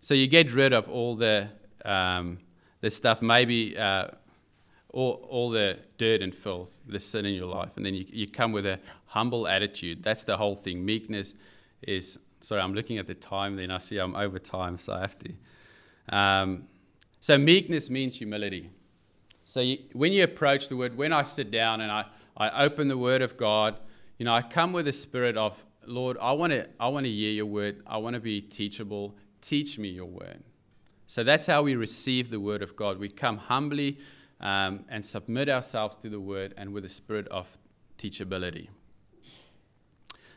so you get rid of all the, um, the stuff, maybe. Uh, all, all the dirt and filth, the sin in your life. And then you, you come with a humble attitude. That's the whole thing. Meekness is, sorry, I'm looking at the time, then I see I'm over time, so I have to. Um, so, meekness means humility. So, you, when you approach the word, when I sit down and I, I open the word of God, you know, I come with a spirit of, Lord, I want to I want to hear your word. I want to be teachable. Teach me your word. So that's how we receive the word of God. We come humbly um, and submit ourselves to the word and with a spirit of teachability.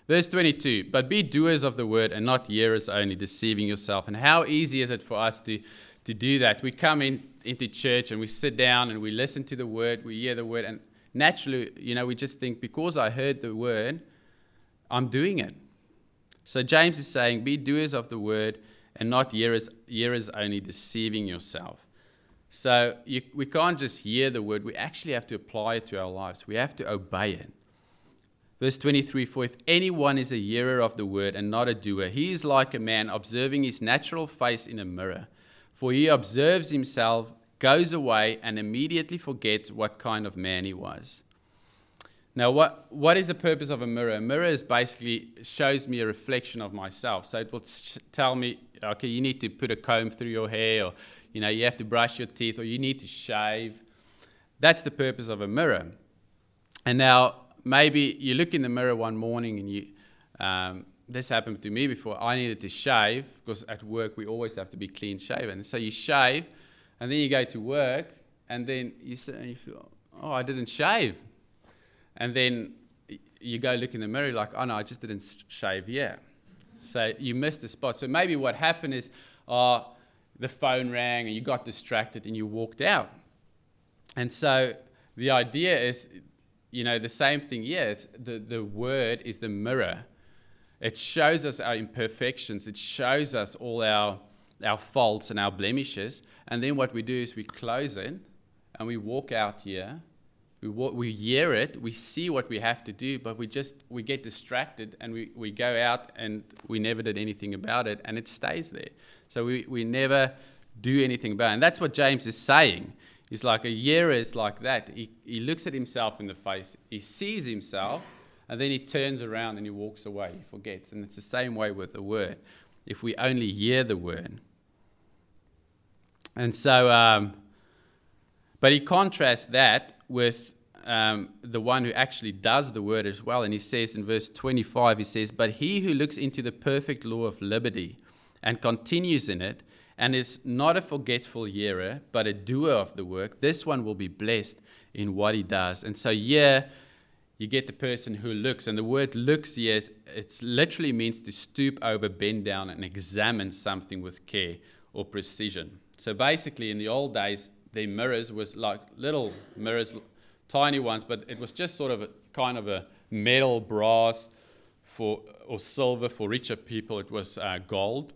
Verse 22 But be doers of the word and not hearers only, deceiving yourself. And how easy is it for us to, to do that? We come in, into church and we sit down and we listen to the word, we hear the word, and naturally, you know, we just think, because I heard the word, I'm doing it. So James is saying, Be doers of the word and not hearers, hearers only, deceiving yourself. So you, we can't just hear the word, we actually have to apply it to our lives. We have to obey it. Verse 23 For if anyone is a hearer of the word and not a doer, he is like a man observing his natural face in a mirror. For he observes himself, goes away, and immediately forgets what kind of man he was. Now, what, what is the purpose of a mirror? A mirror is basically shows me a reflection of myself. So it will tell me, okay, you need to put a comb through your hair, or you know, you have to brush your teeth, or you need to shave. That's the purpose of a mirror. And now, maybe you look in the mirror one morning and you, um, this happened to me before. I needed to shave because at work we always have to be clean shaven. So you shave, and then you go to work, and then you sit and you feel, oh, I didn't shave and then you go look in the mirror, like, oh no, I just didn't shave yet. So you missed the spot. So maybe what happened is, oh, the phone rang and you got distracted and you walked out. And so the idea is, you know, the same thing. Yeah, the, the word is the mirror. It shows us our imperfections. It shows us all our, our faults and our blemishes. And then what we do is we close it and we walk out here we, we hear it, we see what we have to do, but we just we get distracted and we, we go out and we never did anything about it and it stays there. So we, we never do anything it. And that's what James is saying. He's like a year is like that. He, he looks at himself in the face, he sees himself, and then he turns around and he walks away. He forgets. And it's the same way with the word. If we only hear the word. And so, um, but he contrasts that with um, the one who actually does the word as well. And he says in verse 25, he says, But he who looks into the perfect law of liberty and continues in it, and is not a forgetful hearer, but a doer of the work, this one will be blessed in what he does. And so, yeah, you get the person who looks. And the word looks, yes, it literally means to stoop over, bend down, and examine something with care or precision. So basically, in the old days, their mirrors was like little mirrors, tiny ones, but it was just sort of a kind of a metal brass for or silver for richer people. It was uh, gold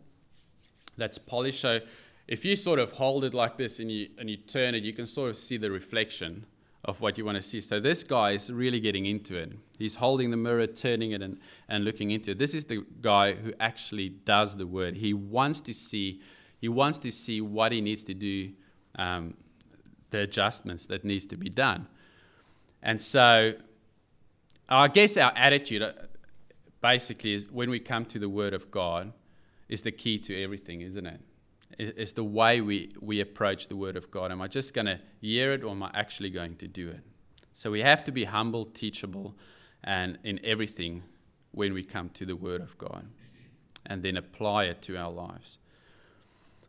that's polished. So if you sort of hold it like this and you and you turn it, you can sort of see the reflection of what you want to see. So this guy is really getting into it. He's holding the mirror, turning it, and, and looking into it. This is the guy who actually does the word. He wants to see, he wants to see what he needs to do um, the adjustments that needs to be done. And so I guess our attitude uh, basically is when we come to the Word of God is the key to everything, isn't it? It's the way we, we approach the Word of God. Am I just going to hear it or am I actually going to do it? So we have to be humble, teachable, and in everything when we come to the Word of God and then apply it to our lives.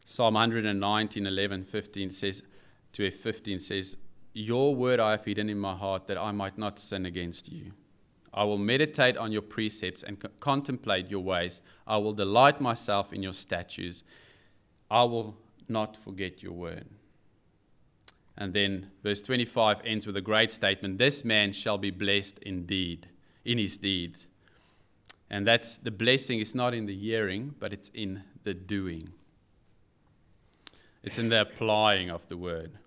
Psalm 119, 11, 15 says, to F15 says, Your word I have hidden in my heart that I might not sin against you. I will meditate on your precepts and co- contemplate your ways. I will delight myself in your statutes. I will not forget your word. And then verse 25 ends with a great statement This man shall be blessed indeed, in his deeds. And that's the blessing is not in the hearing, but it's in the doing. It's in the applying of the word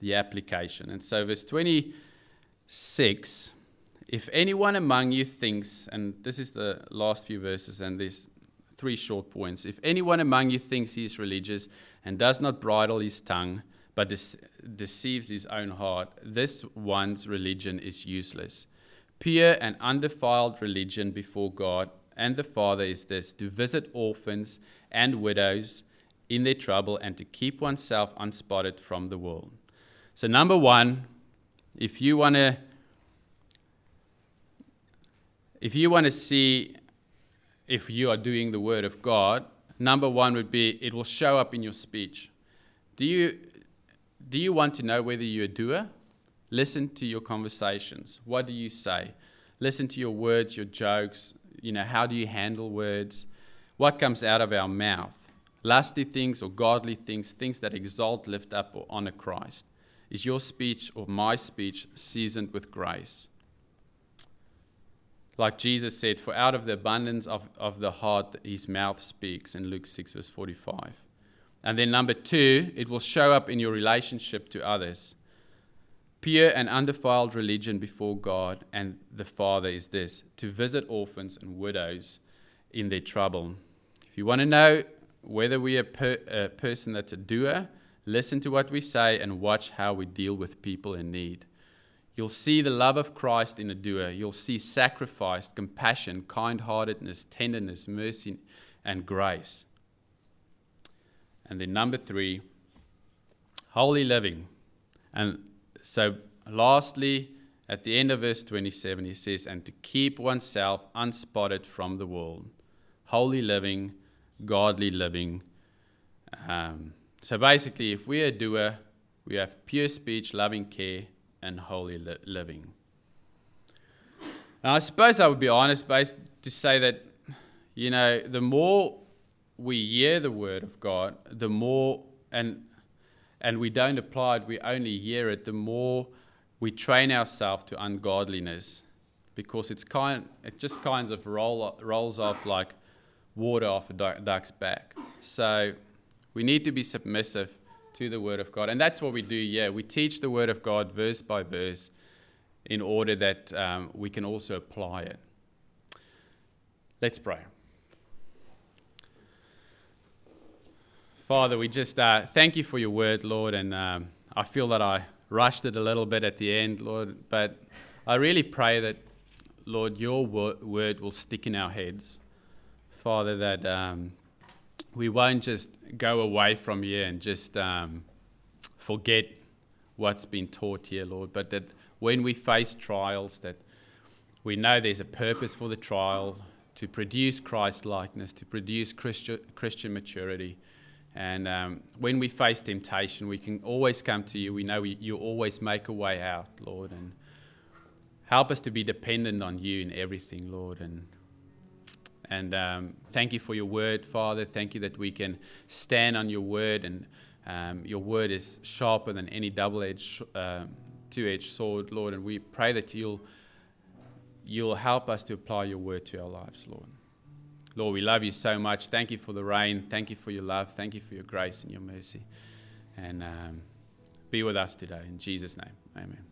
the application. And so, verse 26 if anyone among you thinks, and this is the last few verses, and there's three short points. If anyone among you thinks he is religious and does not bridle his tongue, but deceives his own heart, this one's religion is useless. Pure and undefiled religion before God and the Father is this to visit orphans and widows in their trouble and to keep oneself unspotted from the world. So, number one, if you want to if you want to see if you are doing the Word of God, number one would be it will show up in your speech. Do you, do you want to know whether you're a doer? Listen to your conversations. What do you say? Listen to your words, your jokes. You know, how do you handle words? What comes out of our mouth? Lusty things or godly things, things that exalt, lift up, or honor Christ. Is your speech or my speech seasoned with grace? Like Jesus said, for out of the abundance of, of the heart his mouth speaks in Luke 6, verse 45. And then number two, it will show up in your relationship to others. Pure and undefiled religion before God and the Father is this to visit orphans and widows in their trouble. If you want to know whether we are per, a person that's a doer, listen to what we say and watch how we deal with people in need. You'll see the love of Christ in a doer. You'll see sacrifice, compassion, kind heartedness, tenderness, mercy, and grace. And then number three, holy living. And so, lastly, at the end of verse 27, he says, and to keep oneself unspotted from the world. Holy living, godly living. Um, so basically, if we're a doer, we have pure speech, loving care, and holy li- living. Now, I suppose I would be honest based to say that, you know, the more we hear the word of God, the more, and, and we don't apply it, we only hear it, the more we train ourselves to ungodliness because it's kind, it just kind of roll, rolls off like water off a duck's back. So we need to be submissive to the Word of God. And that's what we do, yeah. We teach the Word of God verse by verse in order that um, we can also apply it. Let's pray. Father, we just uh, thank you for your word, Lord, and um, I feel that I rushed it a little bit at the end, Lord, but I really pray that, Lord, your word will stick in our heads. Father, that um, we won't just go away from here and just um, forget what's been taught here, Lord, but that when we face trials, that we know there's a purpose for the trial to produce Christ likeness, to produce Christi- Christian maturity. And um, when we face temptation, we can always come to you. We know we, you always make a way out, Lord. And help us to be dependent on you in everything, Lord. And, and um, thank you for your word, Father. Thank you that we can stand on your word. And um, your word is sharper than any double edged, uh, two edged sword, Lord. And we pray that you'll, you'll help us to apply your word to our lives, Lord. Lord, we love you so much. Thank you for the rain. Thank you for your love. Thank you for your grace and your mercy. And um, be with us today. In Jesus' name, amen.